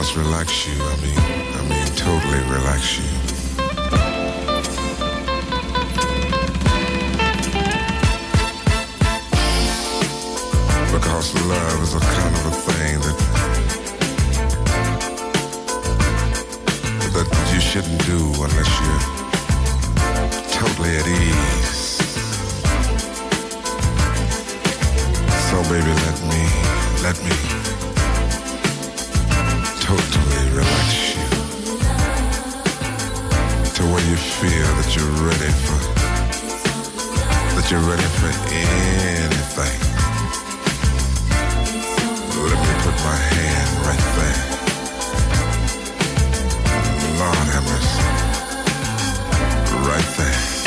must relax you. I mean, I mean, totally relax you. Because love is a kind of a thing that that you shouldn't do unless you're totally at ease. So baby, let me, let me totally relax you to where you feel that you're ready for, that you're ready for anything. Let me put my hand right there. Lord have mercy. Right there.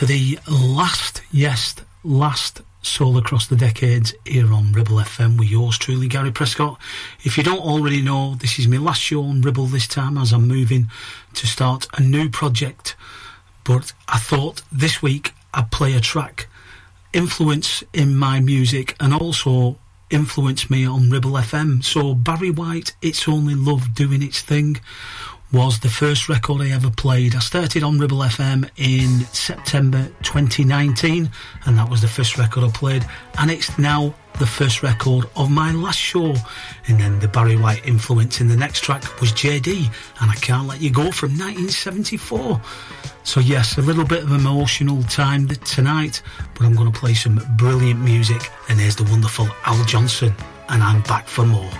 To the last, yes, last soul across the decades here on Ribble FM with yours truly, Gary Prescott. If you don't already know, this is my last show on Ribble this time as I'm moving to start a new project. But I thought this week I'd play a track influence in my music and also influence me on Ribble FM. So Barry White, It's Only Love Doing Its Thing was the first record I ever played. I started on Ribble FM in September 2019, and that was the first record I played. And it's now the first record of my last show. And then the Barry White influence in the next track was JD, and I Can't Let You Go from 1974. So, yes, a little bit of emotional time tonight, but I'm going to play some brilliant music. And there's the wonderful Al Johnson, and I'm back for more.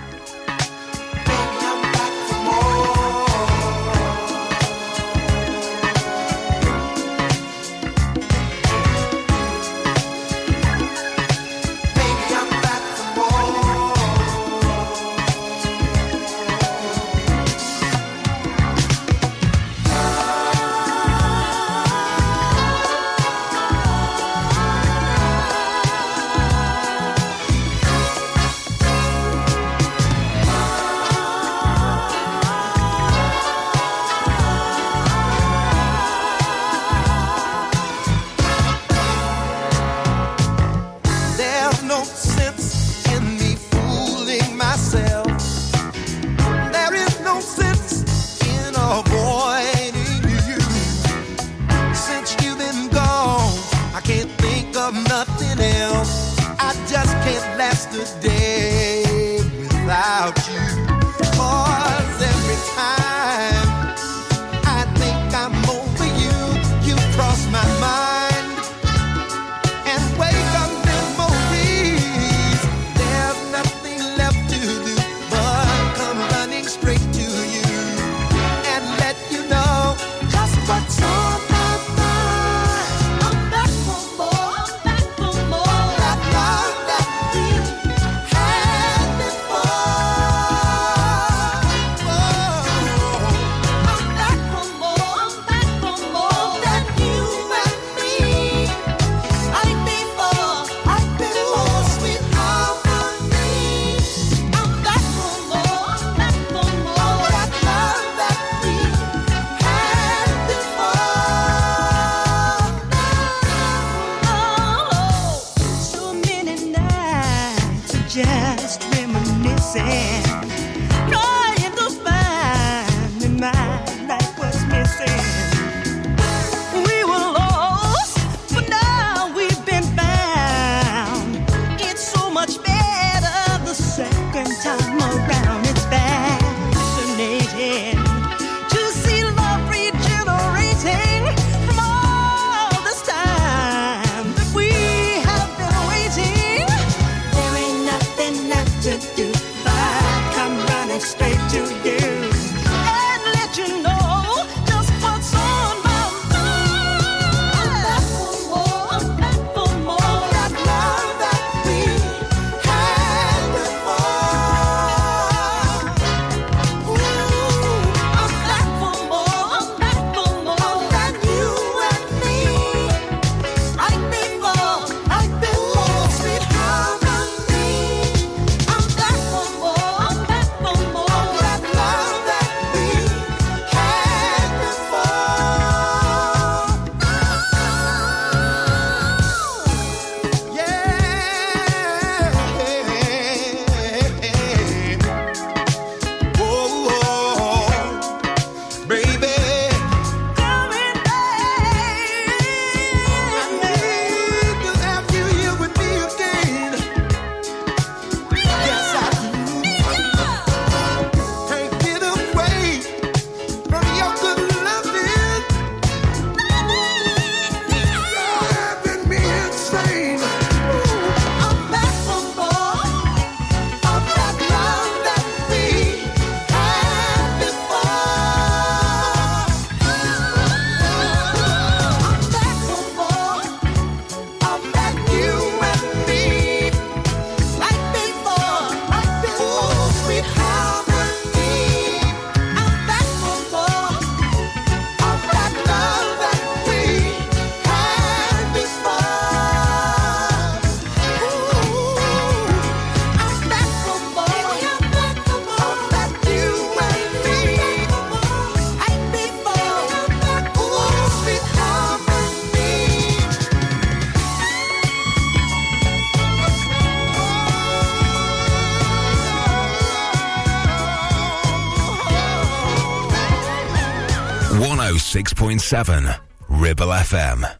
106.7 Ribble FM.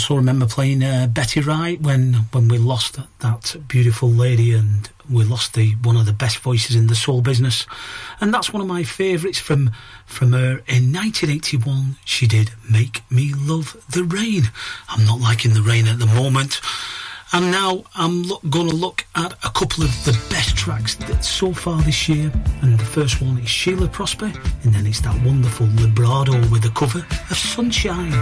Also remember playing uh, Betty Wright when when we lost that beautiful lady and we lost the one of the best voices in the soul business, and that's one of my favourites from from her in 1981. She did "Make Me Love the Rain." I'm not liking the rain at the moment. And now I'm lo- going to look at a couple of the best tracks that so far this year. And the first one is Sheila Prosper, and then it's that wonderful vibrato with the cover of Sunshine.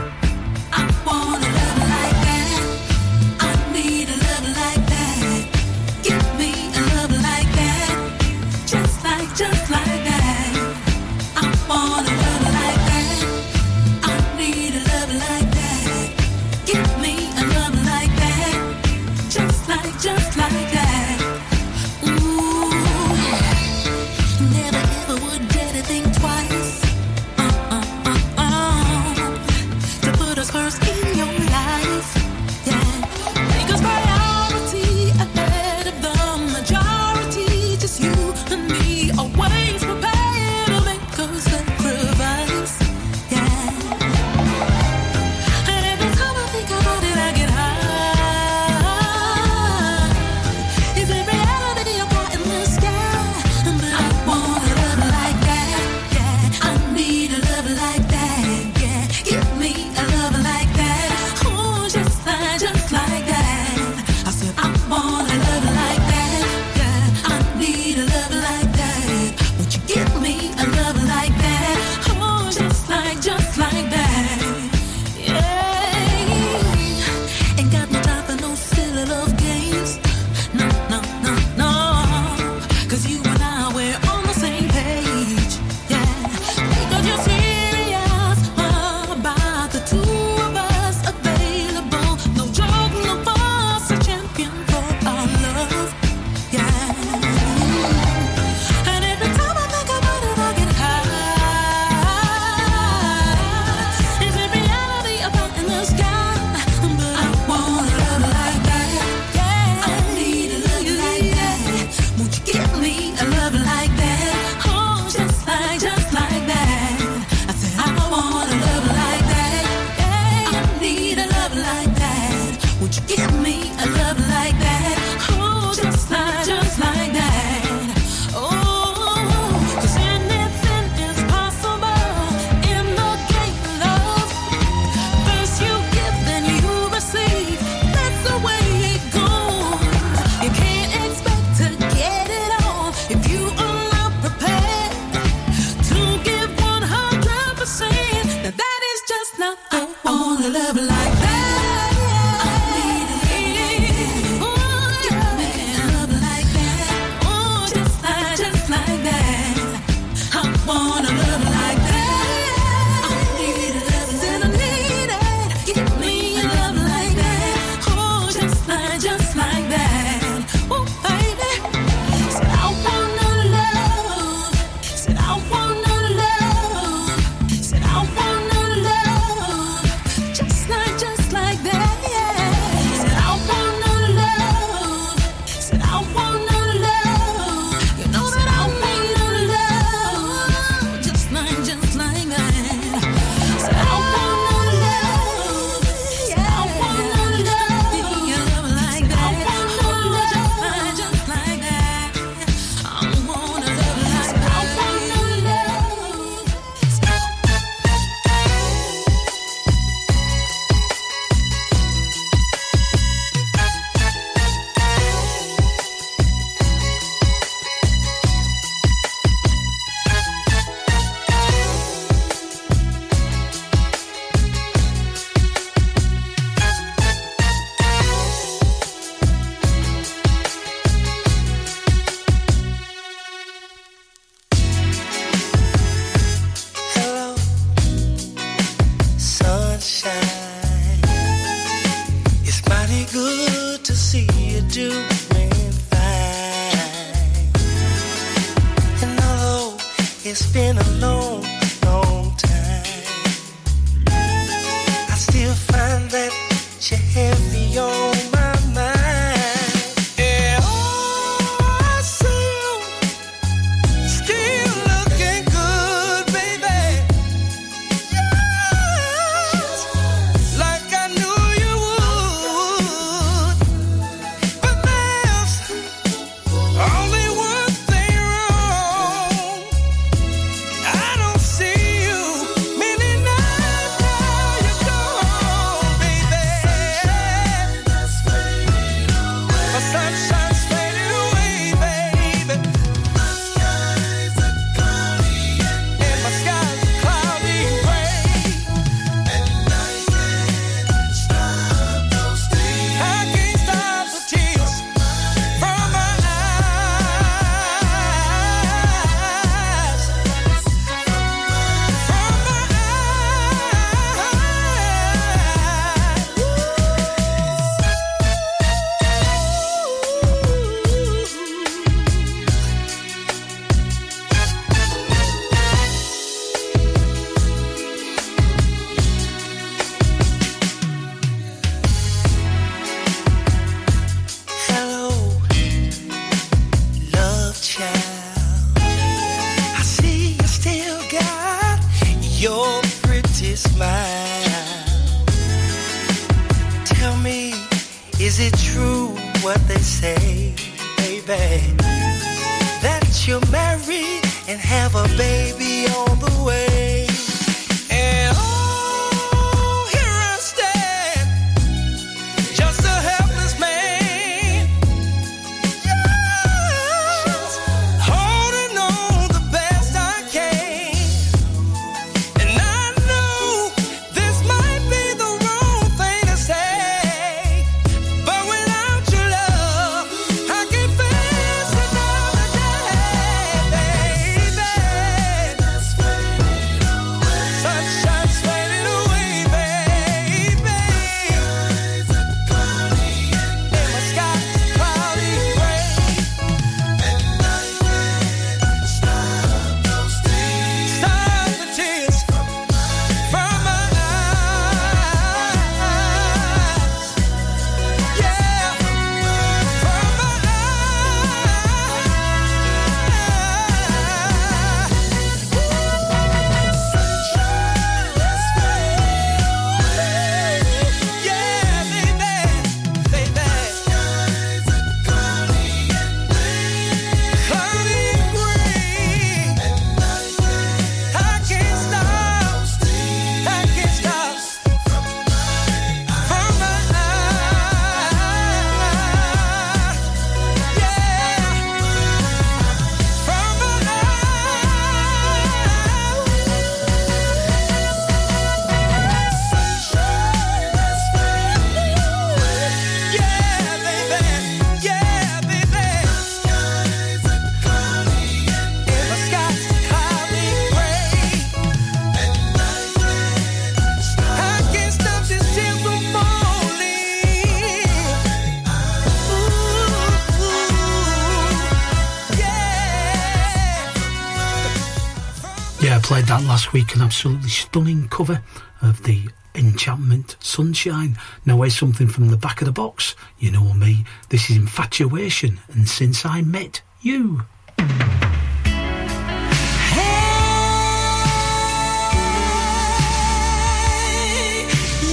last week an absolutely stunning cover of the Enchantment Sunshine. Now, here's something from the back of the box. You know me, this is Infatuation, and Since I Met You. Hey,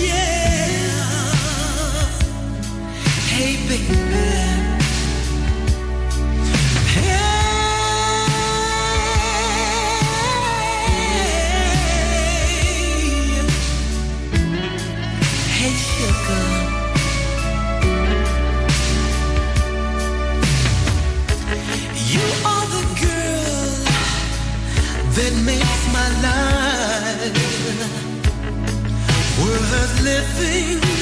yeah. hey baby. living.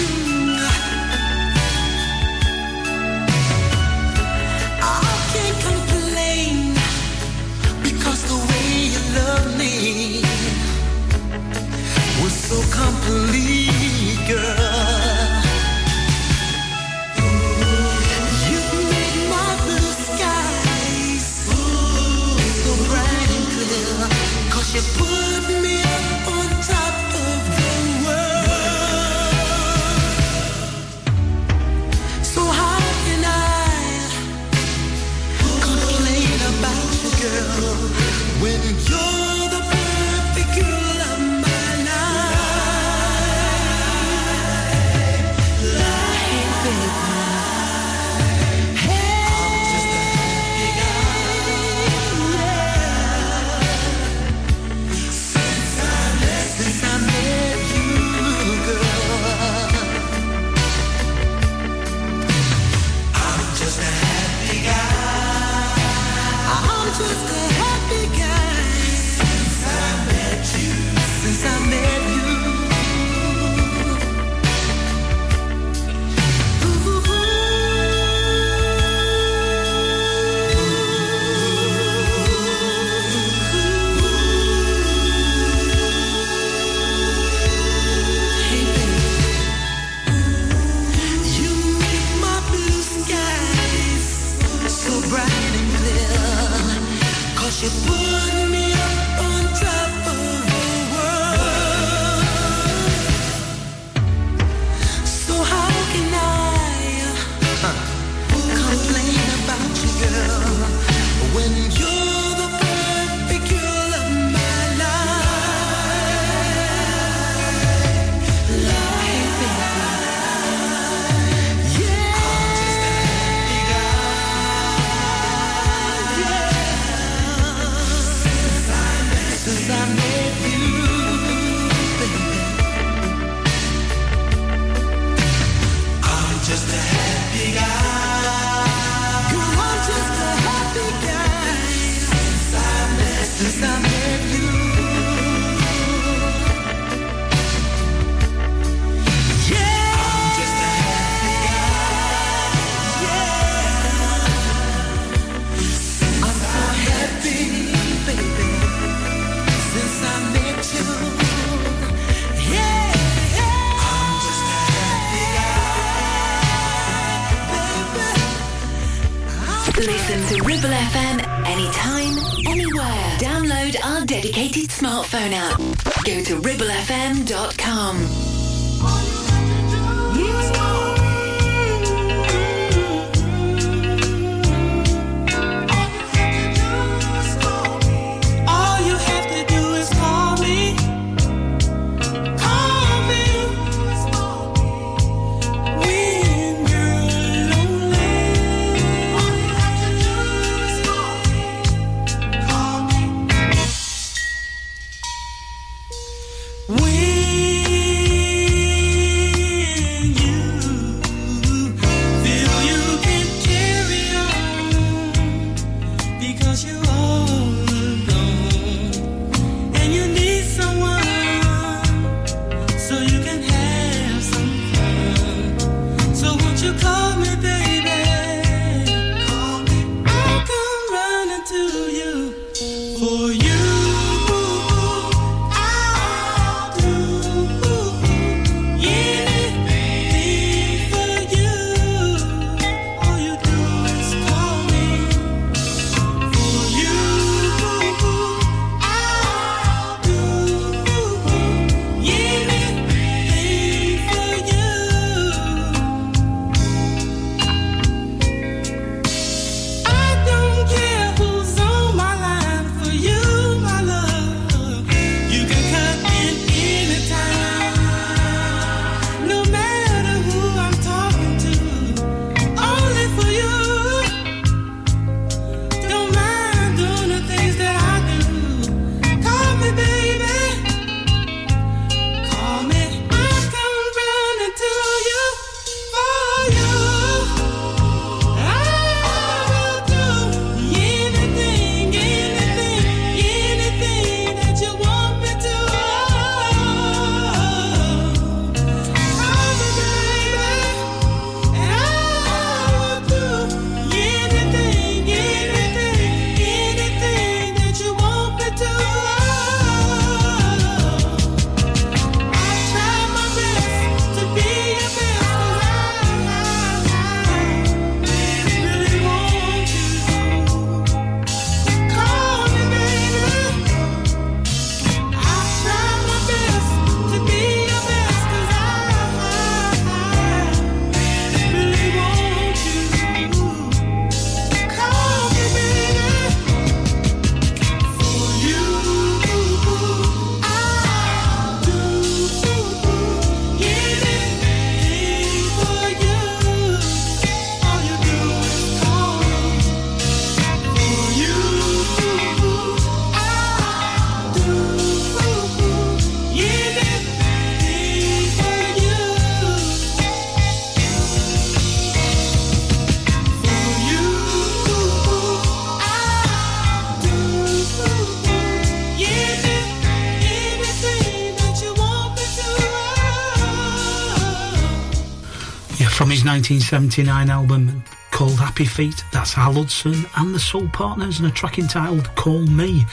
1979 album called Happy Feet. That's Al Hudson and the Soul Partners and a track entitled Call Me.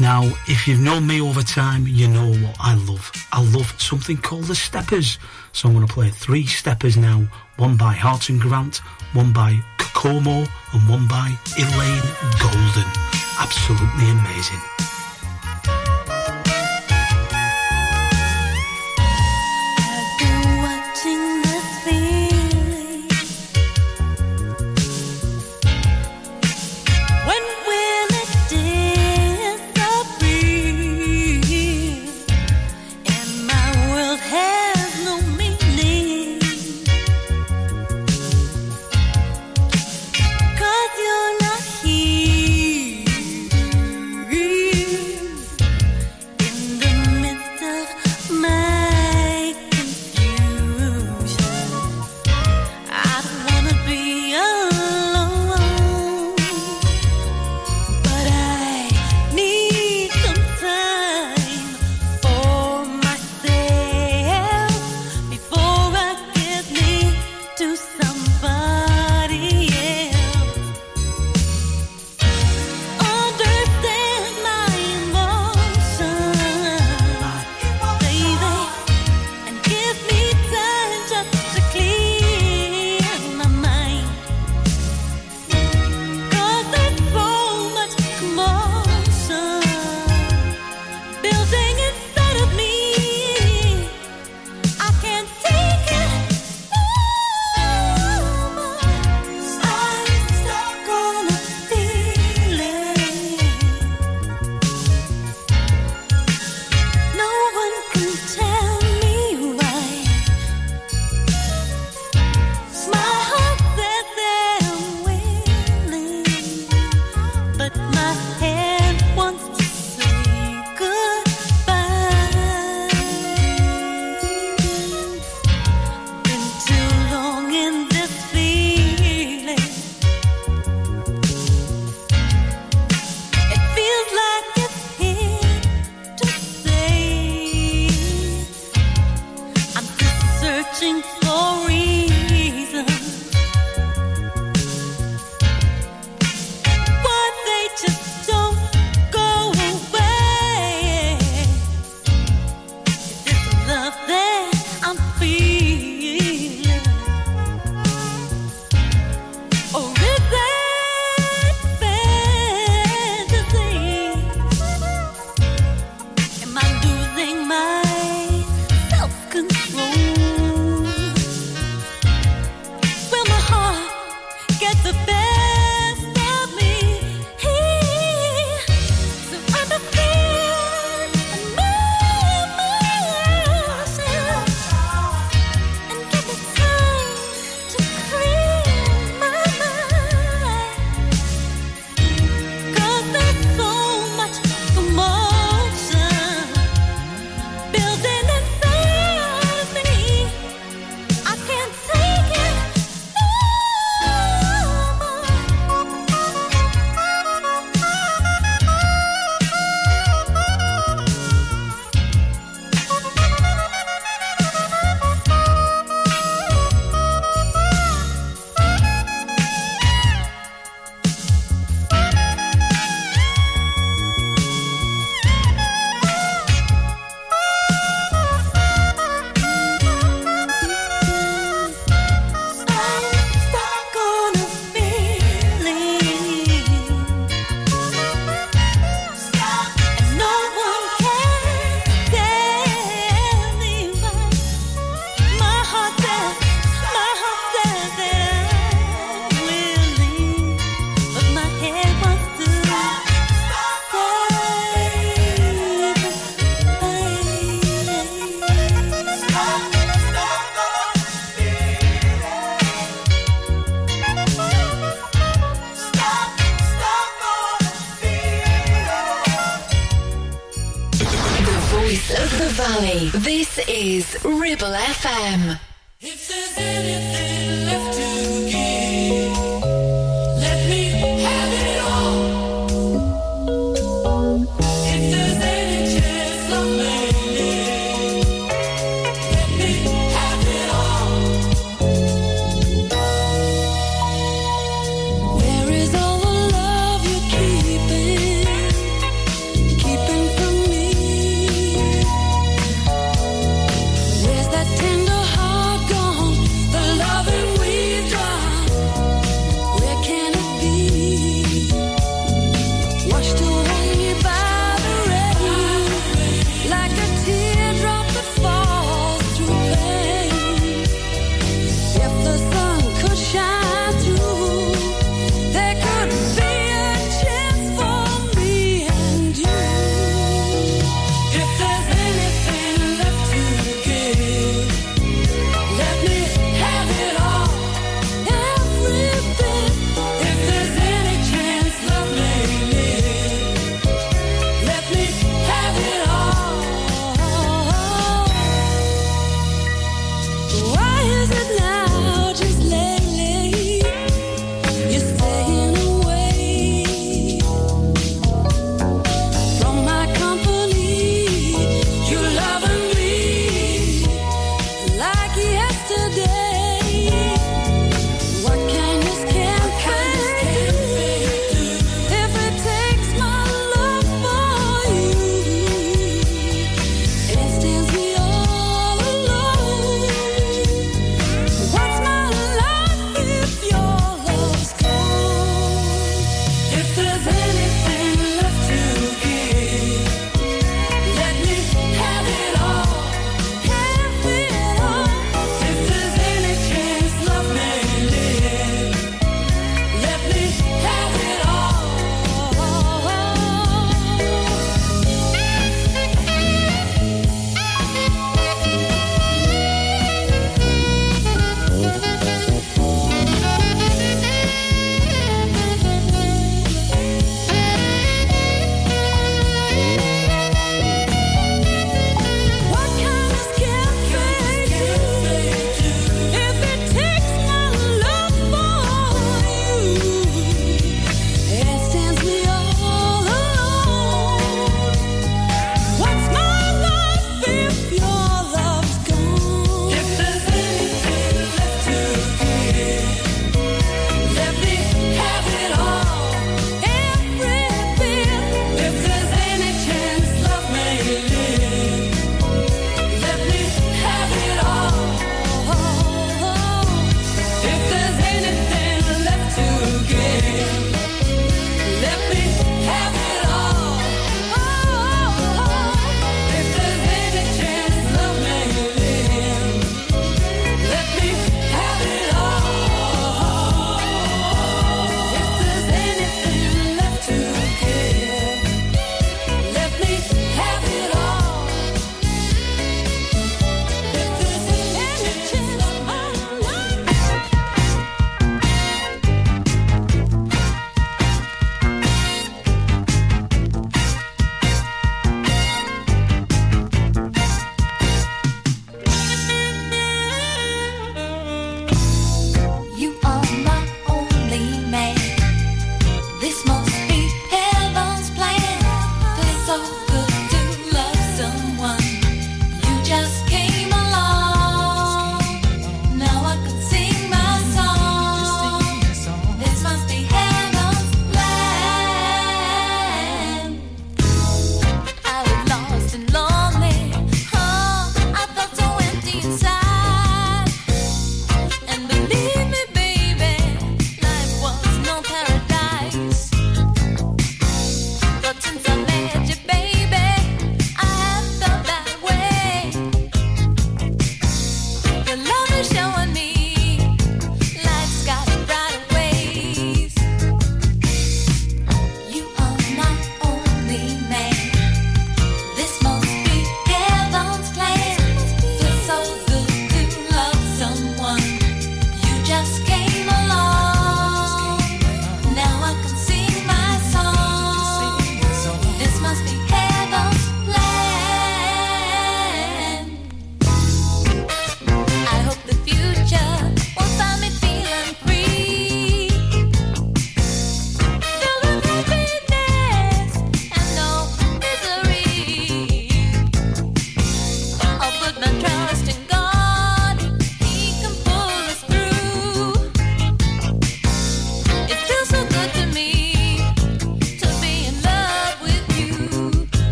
Now, if you've known me over time, you know what I love. I love something called the Steppers. So I'm going to play three Steppers now, one by Hart and Grant, one by Kokomo, and one by Elaine Golden. Absolutely amazing.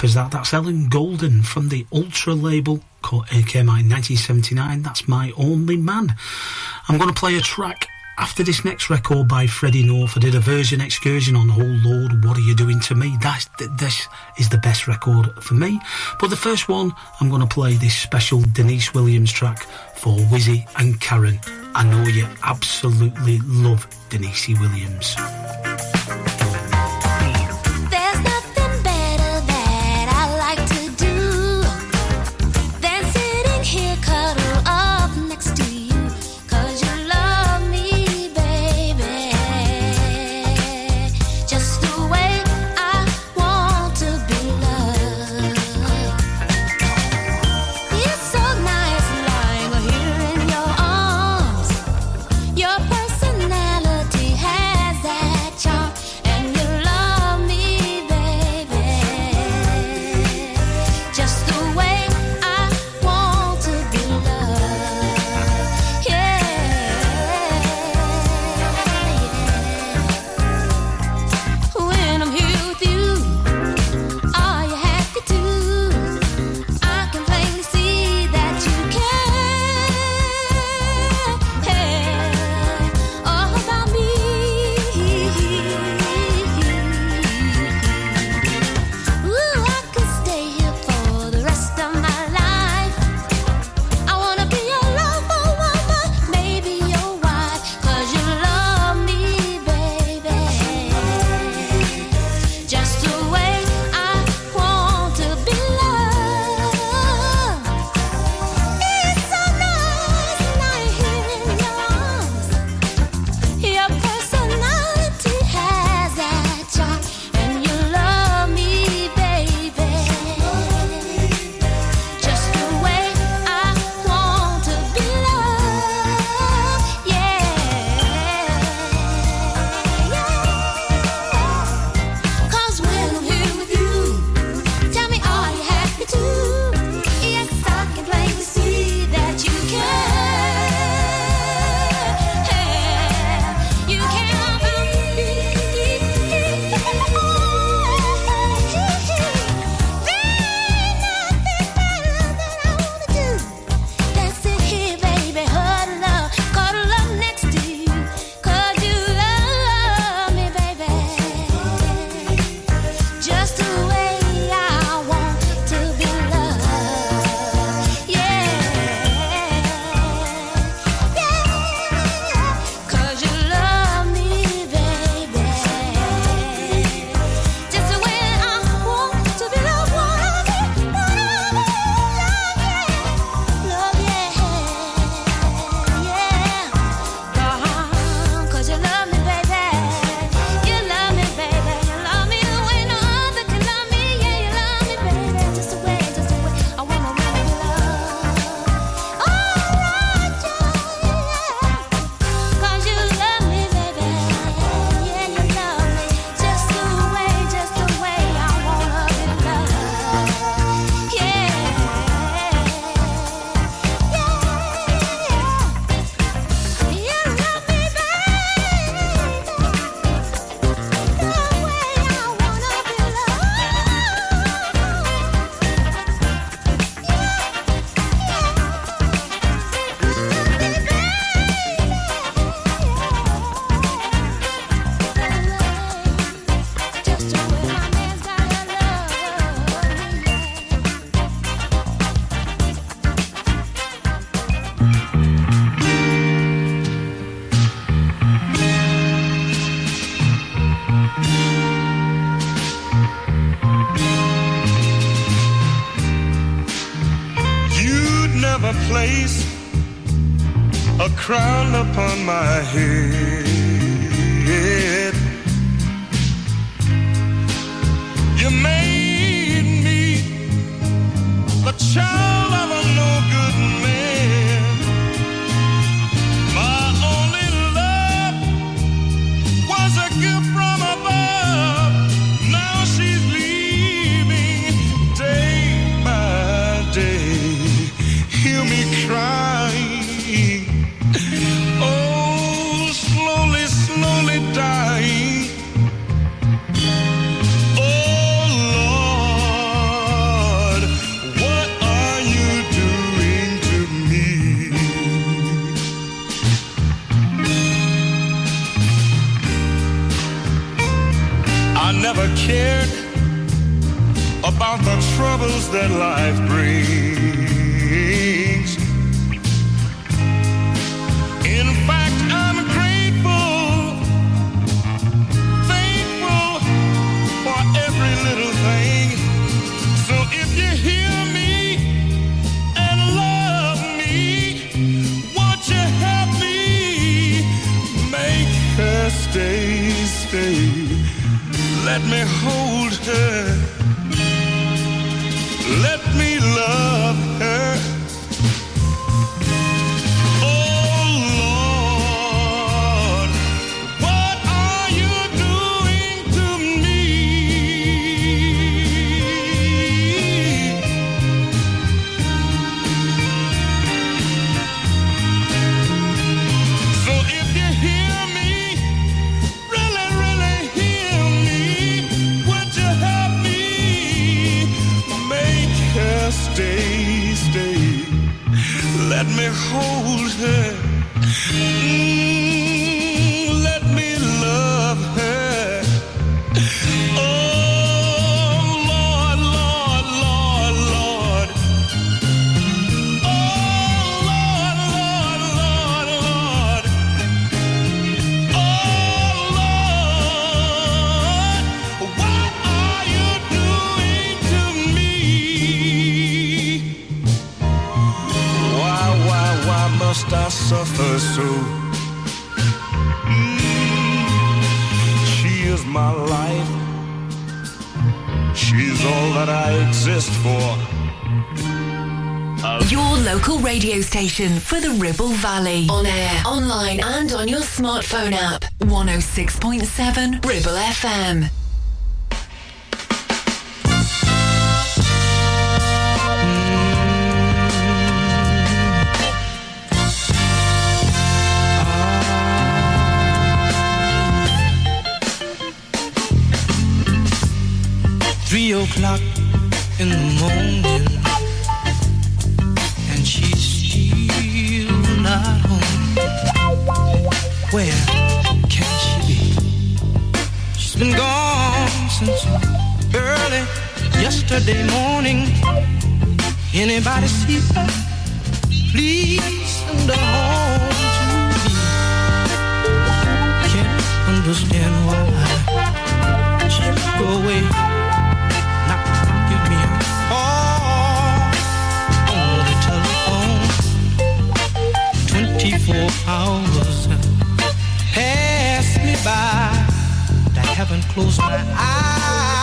step is that? That's Ellen Golden from the Ultra label, came 1979. That's My Only Man. I'm going to play a track after this next record by Freddie North. I did a version excursion on Oh Lord, What Are You Doing to Me? That's, this is the best record for me. But the first one, I'm going to play this special Deniece Williams track for Wizzy and Karen. I know you absolutely love Deniece Williams. my head. station for the Ribble Valley. On air, online, and on your smartphone app. 106.7 Ribble FM. Three o'clock in the morning yesterday morning. Anybody see her? Please send her home to me. Can't understand why she go away. Not give me a on the telephone. Twenty-four hours pass me by. but I haven't closed my eyes.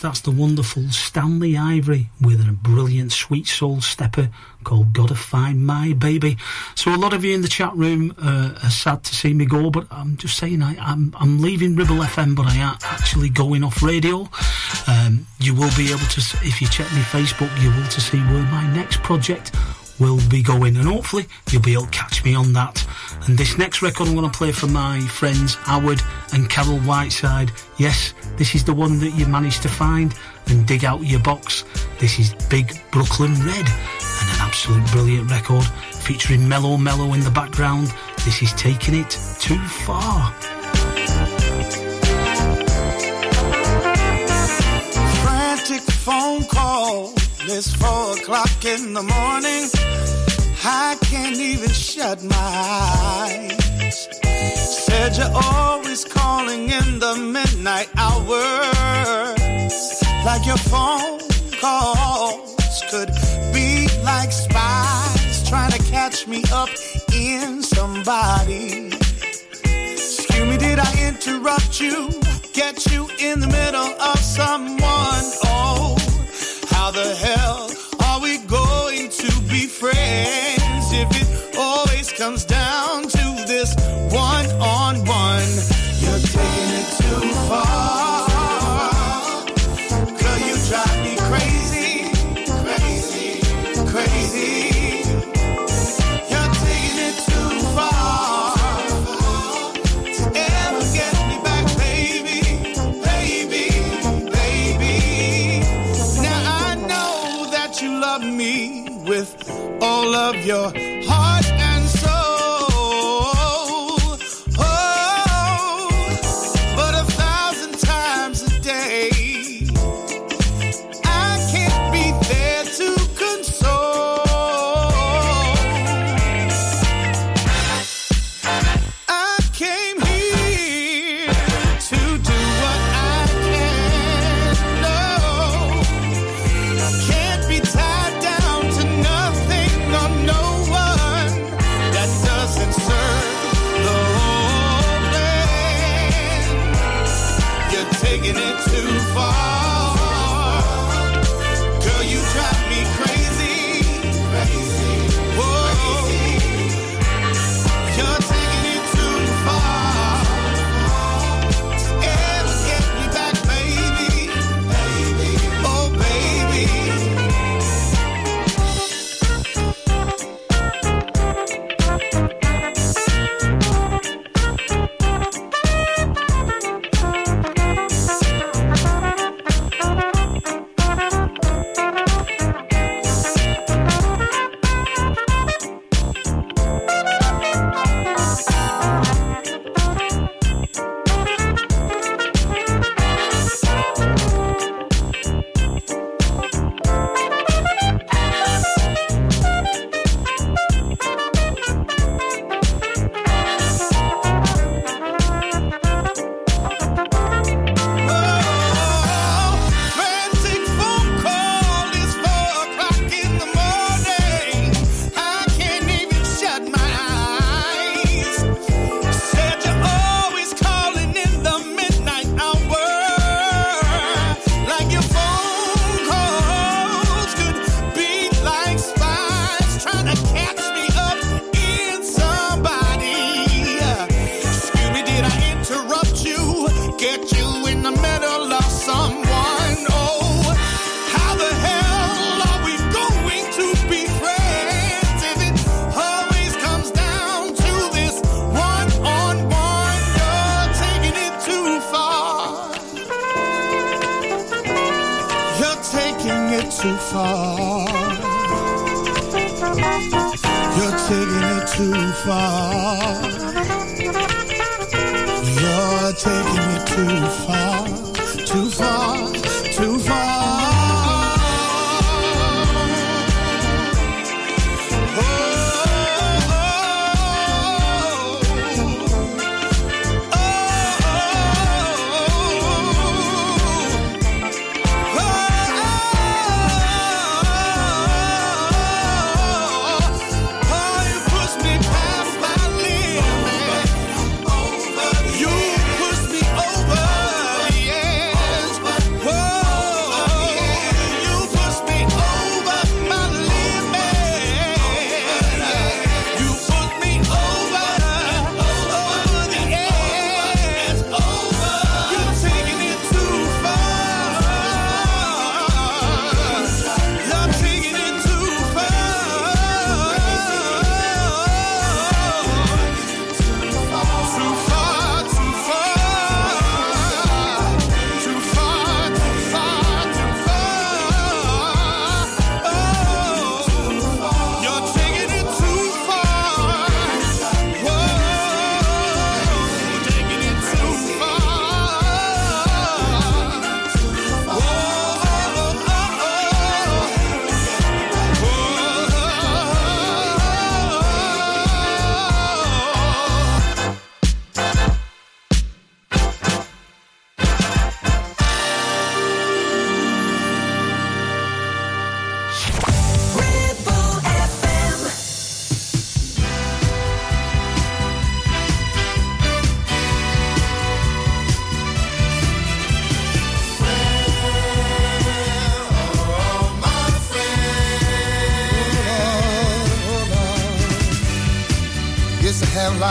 That's the wonderful Stanley Ivory with a brilliant sweet soul stepper called Gotta Find My Baby. So a lot of you in the chat room uh, are sad to see me go, but I'm just saying I, I'm, I'm leaving Ribble FM, but I am actually going off radio. Um, you will be able to, if you check my Facebook, you will to see where my next project will be going, and hopefully you'll be able to catch me on that. And this next record I'm going to play for my friends Howard and Carol Whiteside. Yes, this is the one that you managed to find and dig out your box. This is Big Brooklyn Red, and an absolute brilliant record featuring Mellow Mellow in the background. This is taking it too far. frantic phone call. It's four o'clock in the morning. I can't even shut my eyes. Said you're always calling in the midnight hours. Like your phone calls could be like spies trying to catch me up in somebody. Excuse me, did I interrupt you? Get you in the middle of someone? Oh, how the hell comes down to this one on one? You're taking it too far. You drive me crazy, crazy, crazy. Too far ever get me back baby baby baby now I know that You're taking it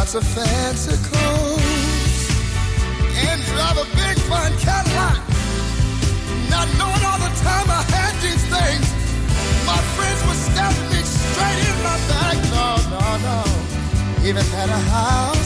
lots of fancy clothes and drive a big fine Cadillac. Not knowing all the time I had these things, my friends were stabbing me straight in my back. No, no, no. Even had a house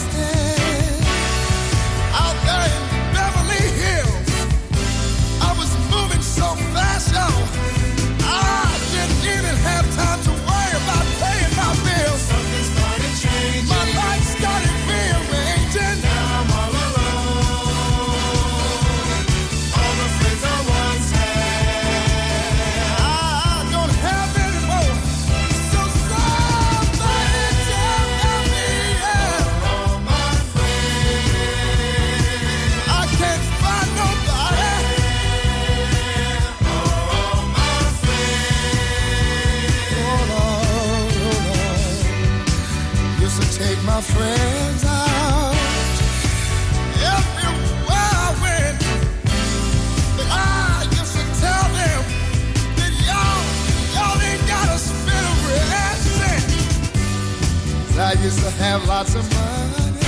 used to have lots of money.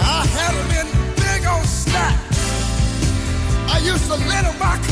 I had them in big old stacks. I used to let my rock.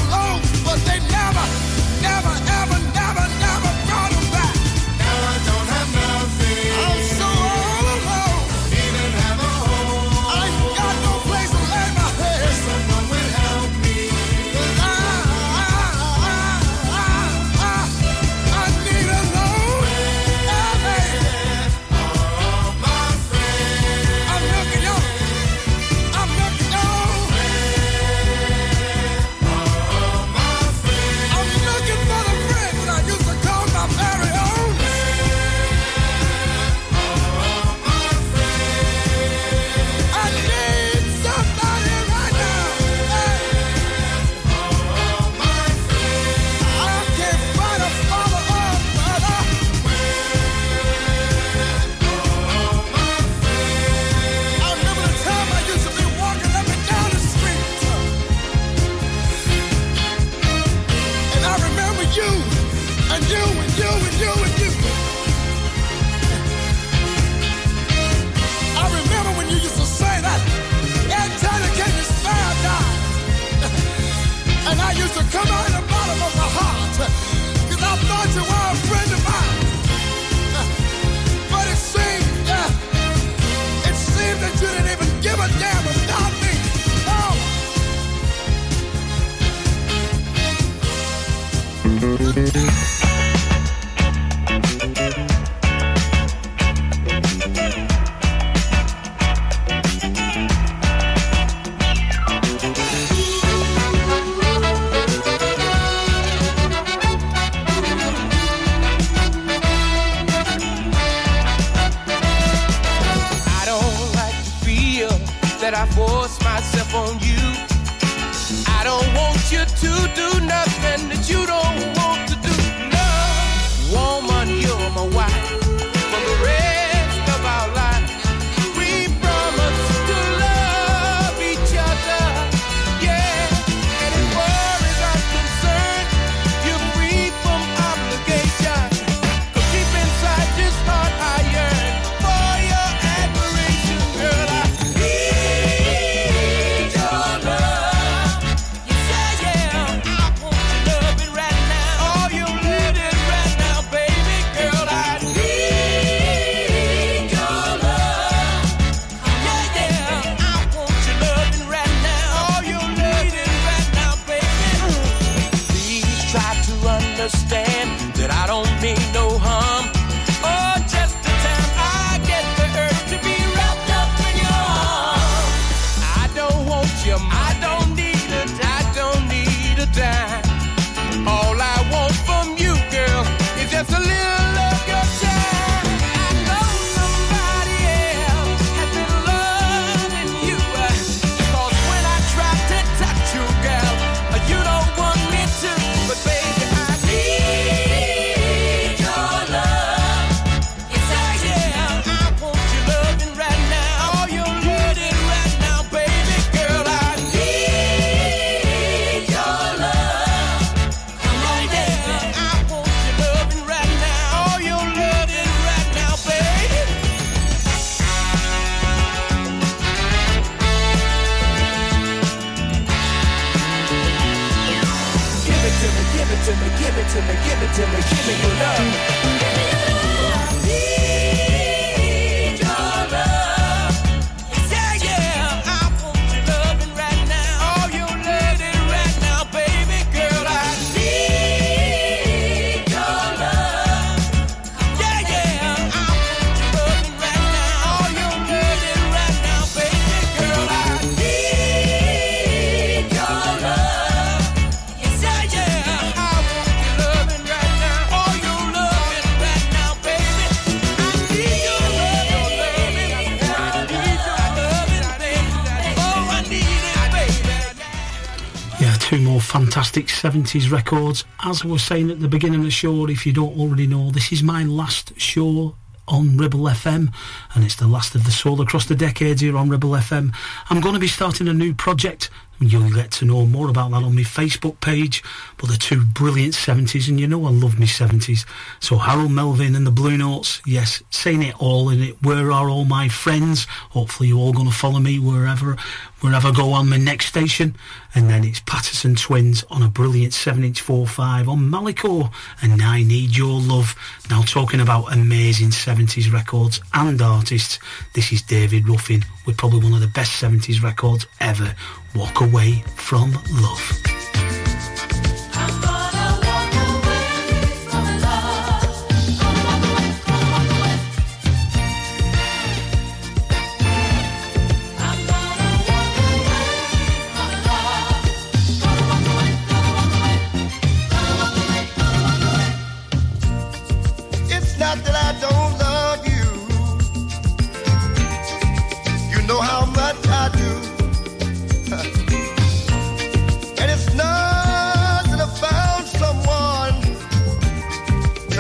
70s records. As I was saying at the beginning of the show, if you don't already know, this is my last show on Ribble FM, and it's the last of the soul across the decades here on Ribble FM. I'm going to be starting a new project. And you'll get to know more about that on my Facebook page. But the two brilliant 70s, and you know I love me 70s. So Harold Melvin and the Blue Notes, yes, saying it all in it. Where are all my friends? Hopefully you're all going to follow me wherever wherever I go on my next station. And then it's Patterson Twins on a brilliant 7-inch 4-5 on Malaco and I Need Your Love. Now talking about amazing 70s records and artists, this is David Ruffin with probably one of the best 70s records ever, Walk Away From Love.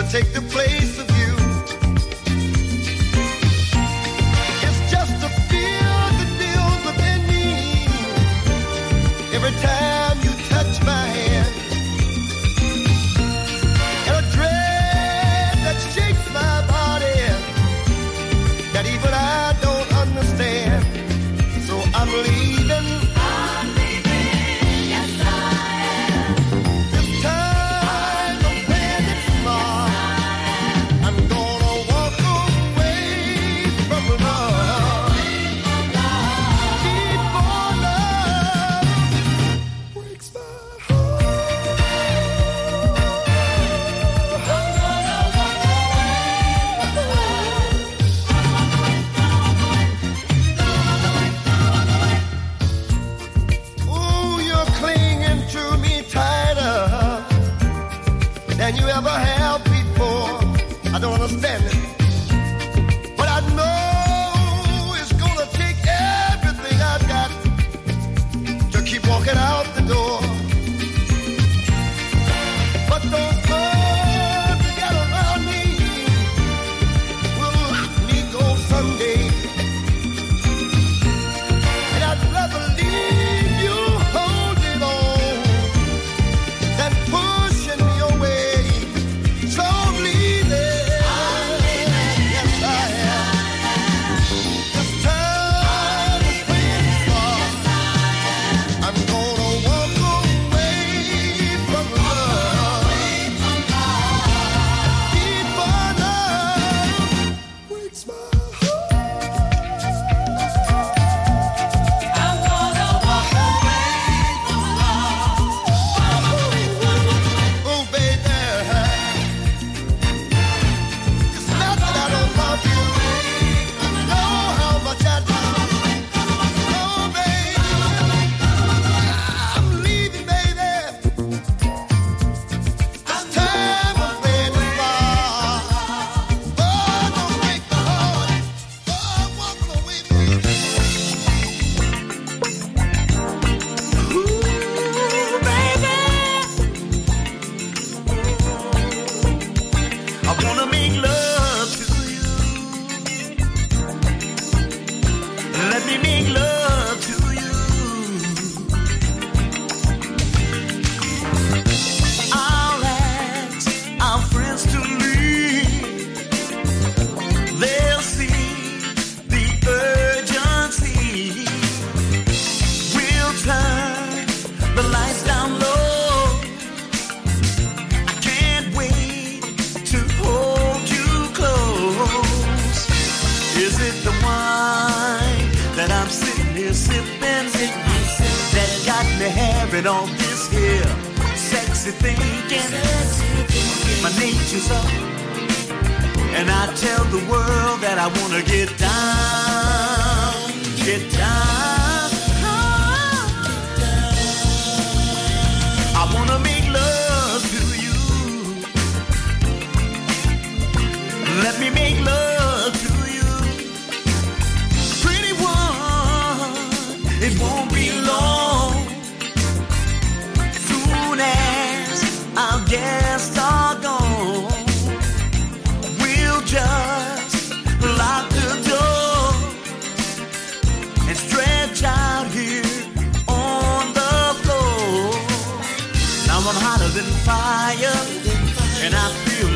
Take the place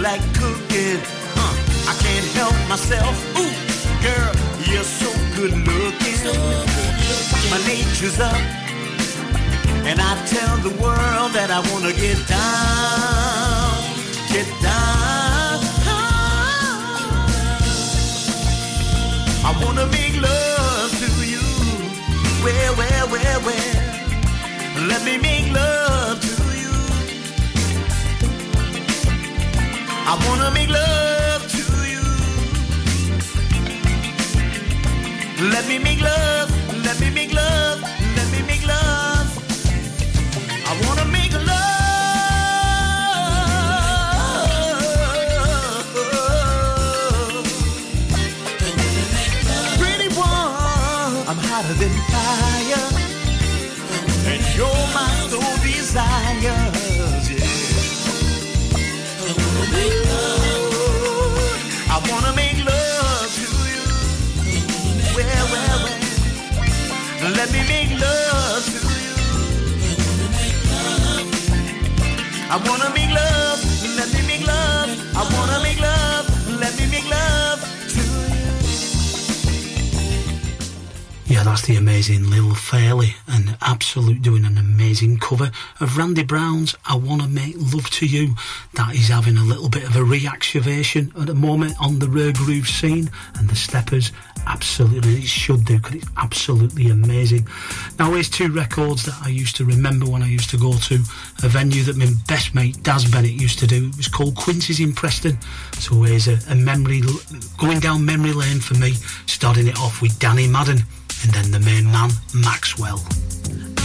like cooking. Huh, I can't help myself. Ooh, girl, you're so good looking. My nature's up, and I tell the world that I wanna get down, get down. I wanna make love to you. Where, where, where, where? Let me make love I wanna make love to you. Let me make love, I wanna make love, let me make love. I wanna make love, let me make love to you. Yeah, that's the amazing Lil Fairley Absolute doing an amazing cover of Randy Brown's I Wanna Make Love to You. That is having a little bit of a reactivation at the moment on the rare groove scene and the steppers absolutely it should do because it's absolutely amazing. Now here's two records that I used to remember when I used to go to a venue that my best mate Daz Bennett used to do. It was called Quincy's in Preston. So here's a, a memory going down memory lane for me, starting it off with Danny Madden and then the main man Maxwell.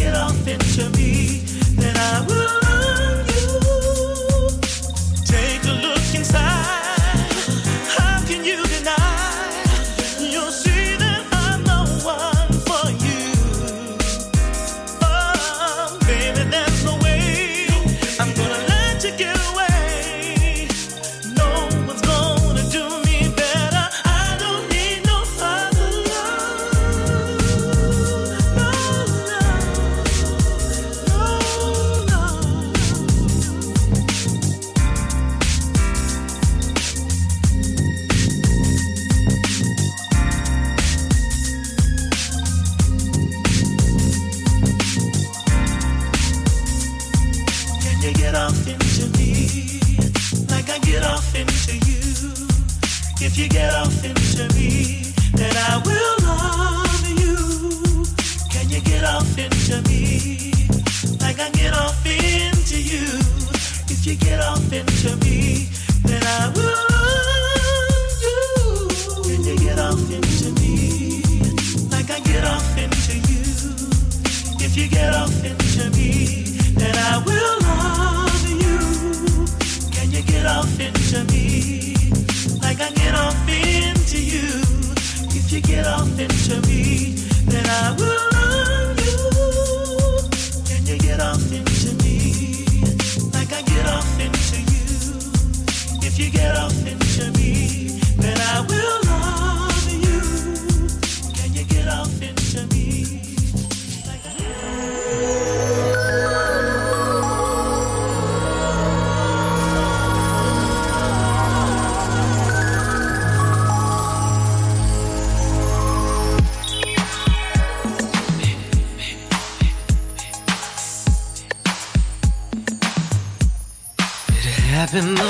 get off into me. even though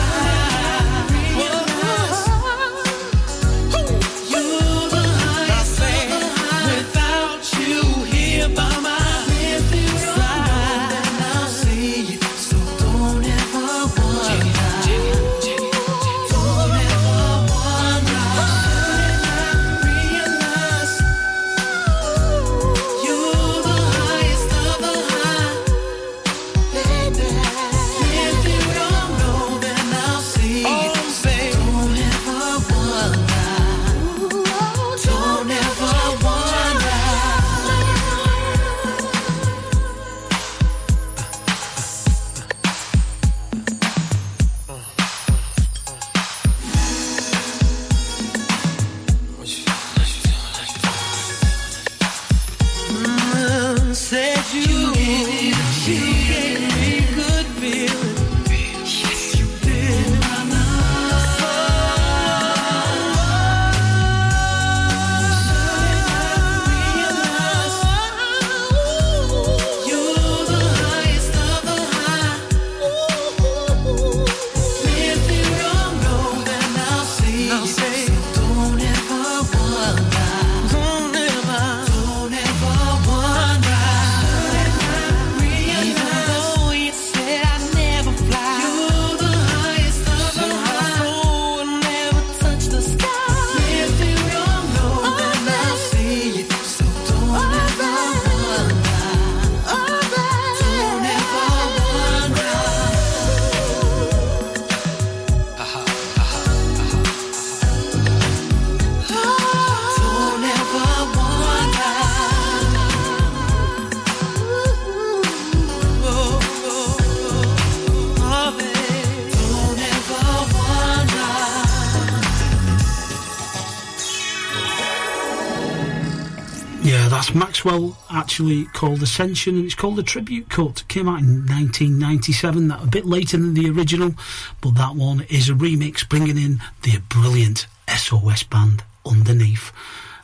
Maxwell actually called Ascension and it's called the tribute cut. Came out in 1997, that a bit later than the original, but that one is a remix bringing in the brilliant SOS band underneath.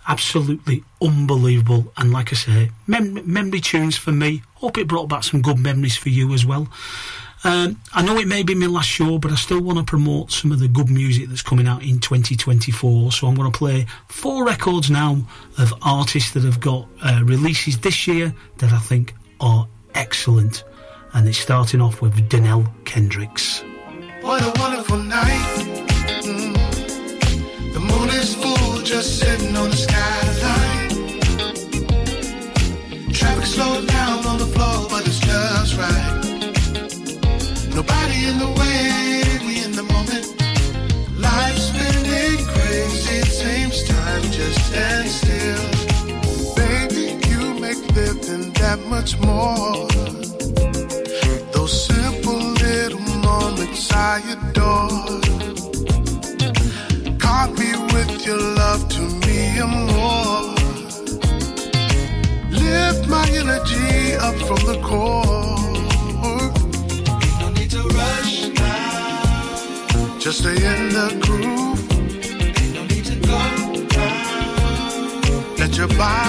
Absolutely unbelievable, and like I say, mem- memory tunes for me. Hope it brought back some good memories for you as well. Um, I know it may be my last show, but I still want to promote some of the good music that's coming out in 2024. So I'm going to play four records now of artists that have got uh, releases this year that I think are excellent. And it's starting off with Danelle Kendricks. What a wonderful night. Mm. The moon is full, just sitting on the skyline. Traffic slowed down on the floor, but it's just right. Nobody in the way, we in the moment. Life's spinning crazy, it seems time just stand still. Baby, you make living that much more. Those simple little moments I adore. Caught me with your love to me and more. Lift my energy up from the core. Just stay in the groove. Ain't No need to go now. Let your body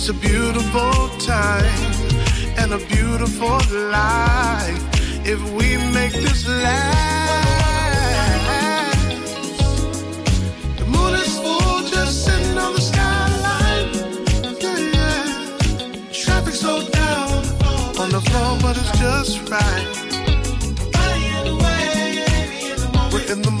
it's a beautiful time and a beautiful life. If we make this last, the moon is full, just sitting on the skyline. Yeah, yeah. Traffic slowed down on the floor, but it's just right. We're in the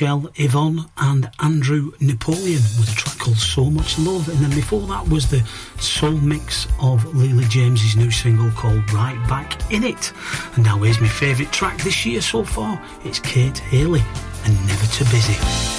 Michelle Yvonne and Andrew Napoleon with a track called So Much Love. And then before that was the soul mix of Lily James's new single called Right Back In It. And now here's my favourite track this year so far. It's Kate Haley and Never Too Busy.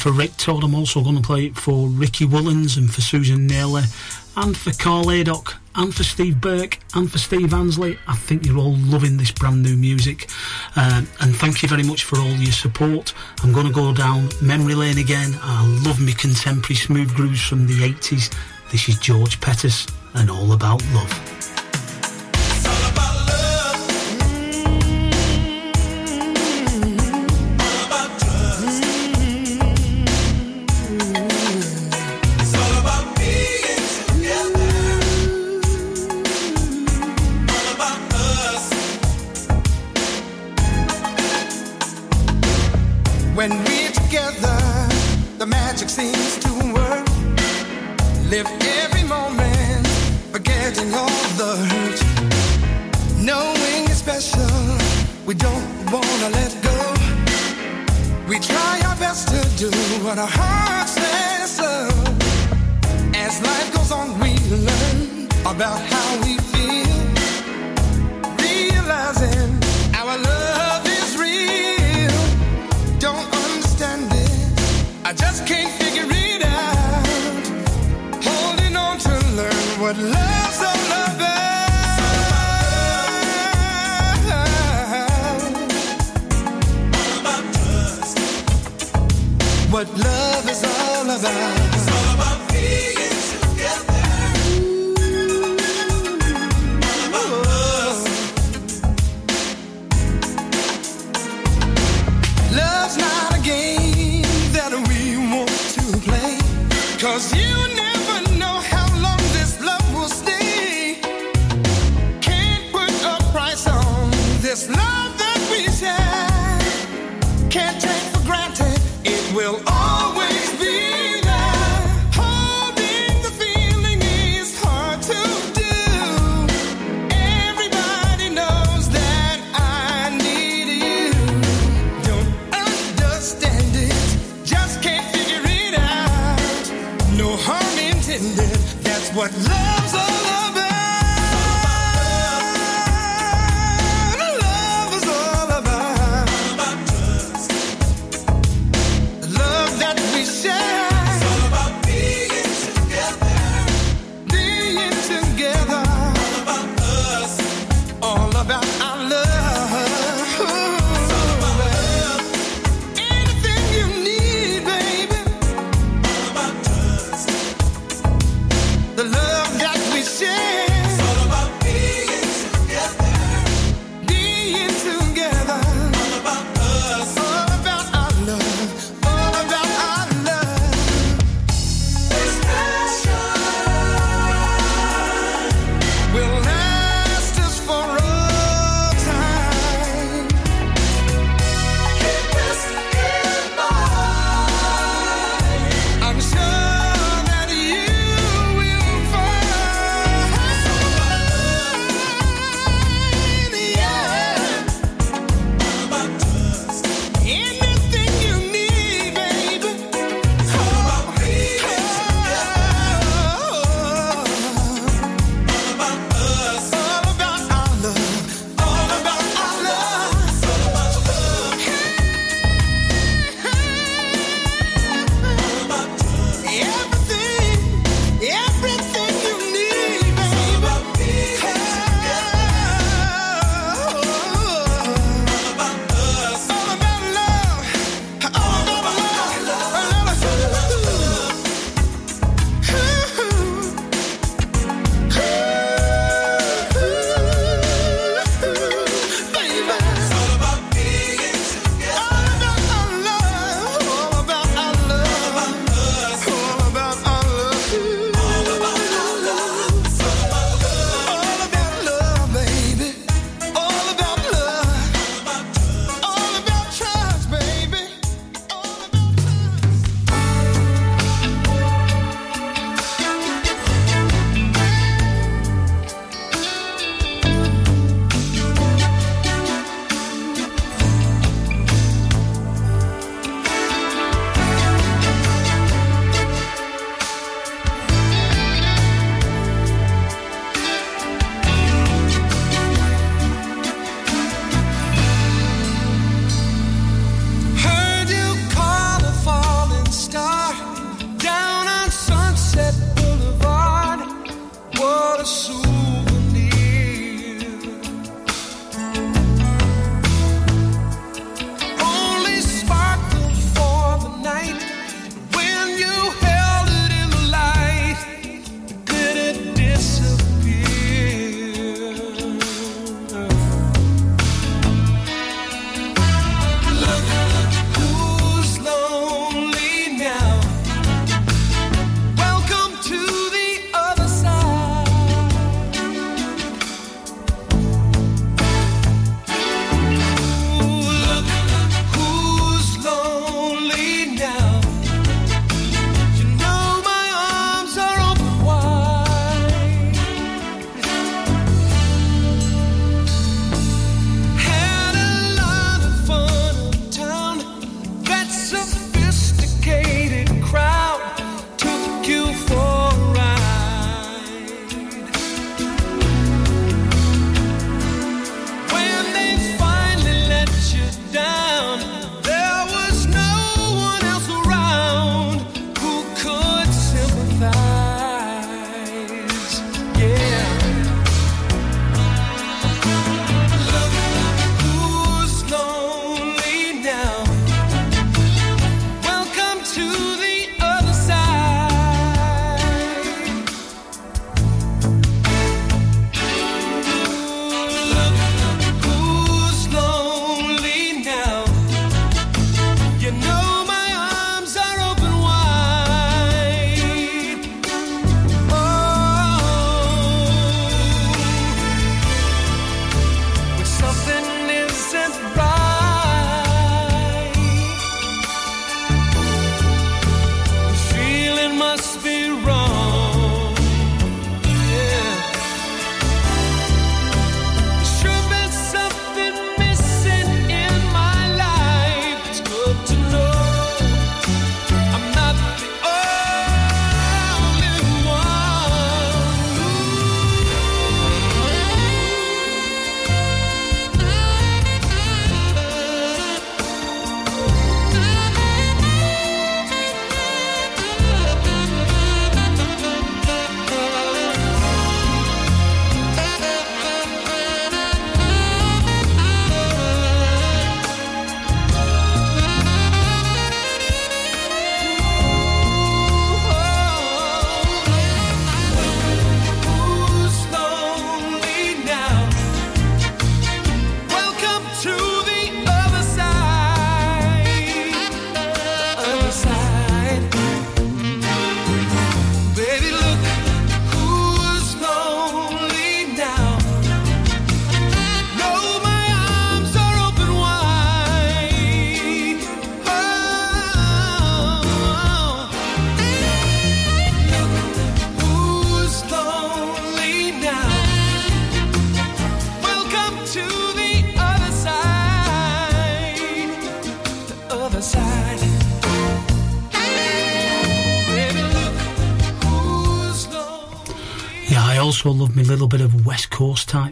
for Rick Todd. I'm also going to play it for Ricky Woolens and for Susan Naylor and for Carl Adock and for Steve Burke and for Steve Ansley. I think you're all loving this brand new music. Um, and thank you very much for all your support. I'm going to go down memory lane again. I love my contemporary smooth grooves from the 80s. This is George Pettus and All About Love. what love's all about. What love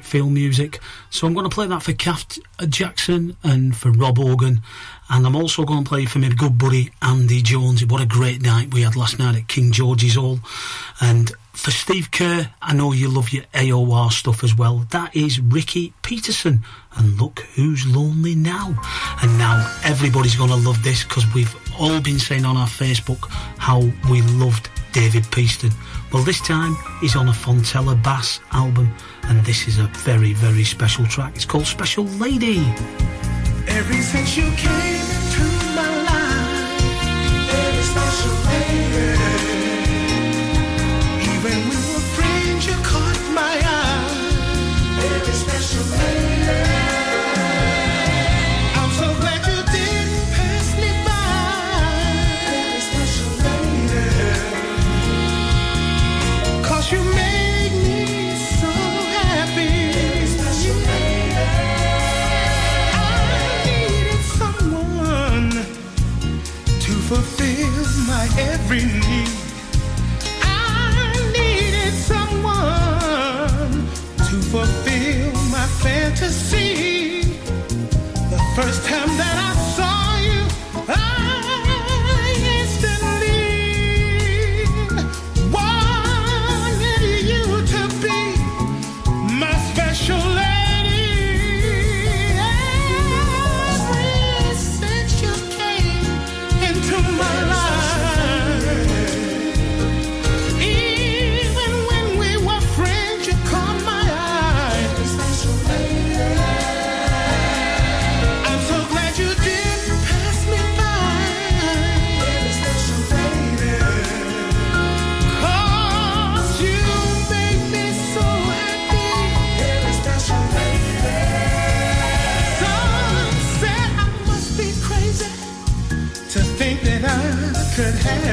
Feel music. So I'm going to play that for Kath uh, Jackson and for Rob Organ. And I'm also going to play for my good buddy Andy Jones. What a great night we had last night at King George's Hall. And for Steve Kerr, I know you love your AOR stuff as well. That is Ricky Peterson. And look who's lonely now. And now everybody's going to love this because we've all been saying on our Facebook how we loved David Peaston. Well, this time he's on a Fontella Bass album, and this is a very, very special track. It's called Special Lady. Ever since you came into my life, every special lady. Every need. I needed someone to fulfill my fantasy. The first time that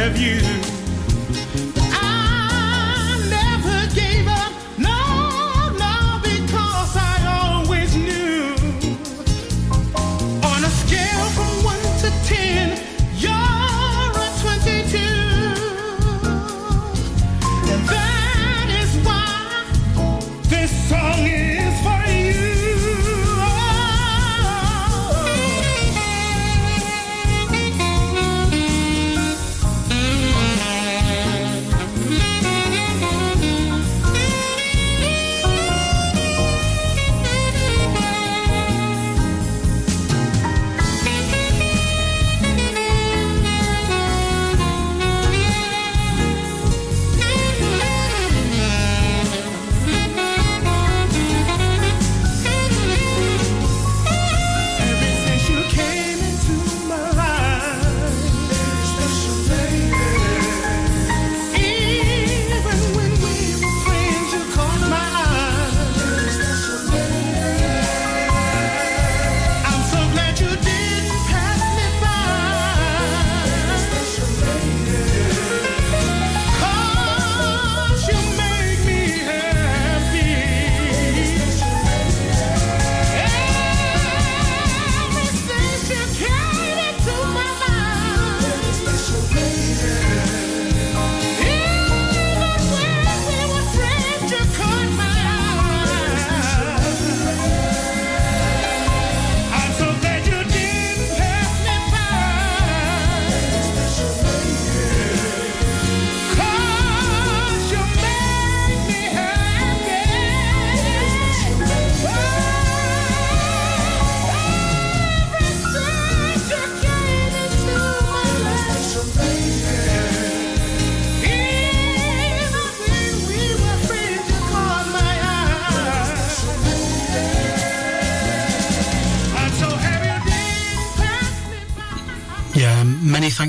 have you.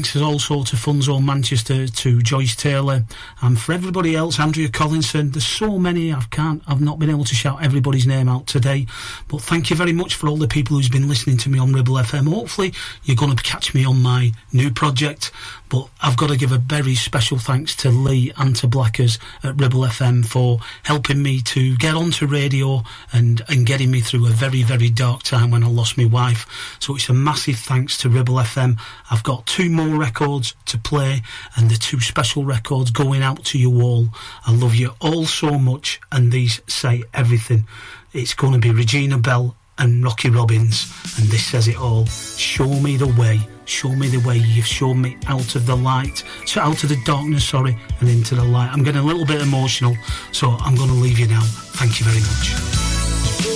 Thanks as also to Funzo Manchester, to Joyce Taylor, and for everybody else, Andrea Collinson. There's so many I've can't, I've not been able to shout everybody's name out today, but thank you very much for all the people who's been listening to me on Ribble FM. Hopefully, you're going to catch me on my new project. But I've got to give a very special thanks to Lee and to Blackers at Ribble FM for helping me to get onto radio and, and getting me through a very, very dark time when I lost my wife. So it's a massive thanks to Ribble FM. I've got two more records to play and the two special records going out to you all. I love you all so much and these say everything. It's going to be Regina Belle and Rocky Robbins, and this says it all. Show me the way, show me the way. You've shown me out of the light, so out of the darkness, sorry, and into the light. I'm getting a little bit emotional, so I'm going to leave you now. Thank you very much.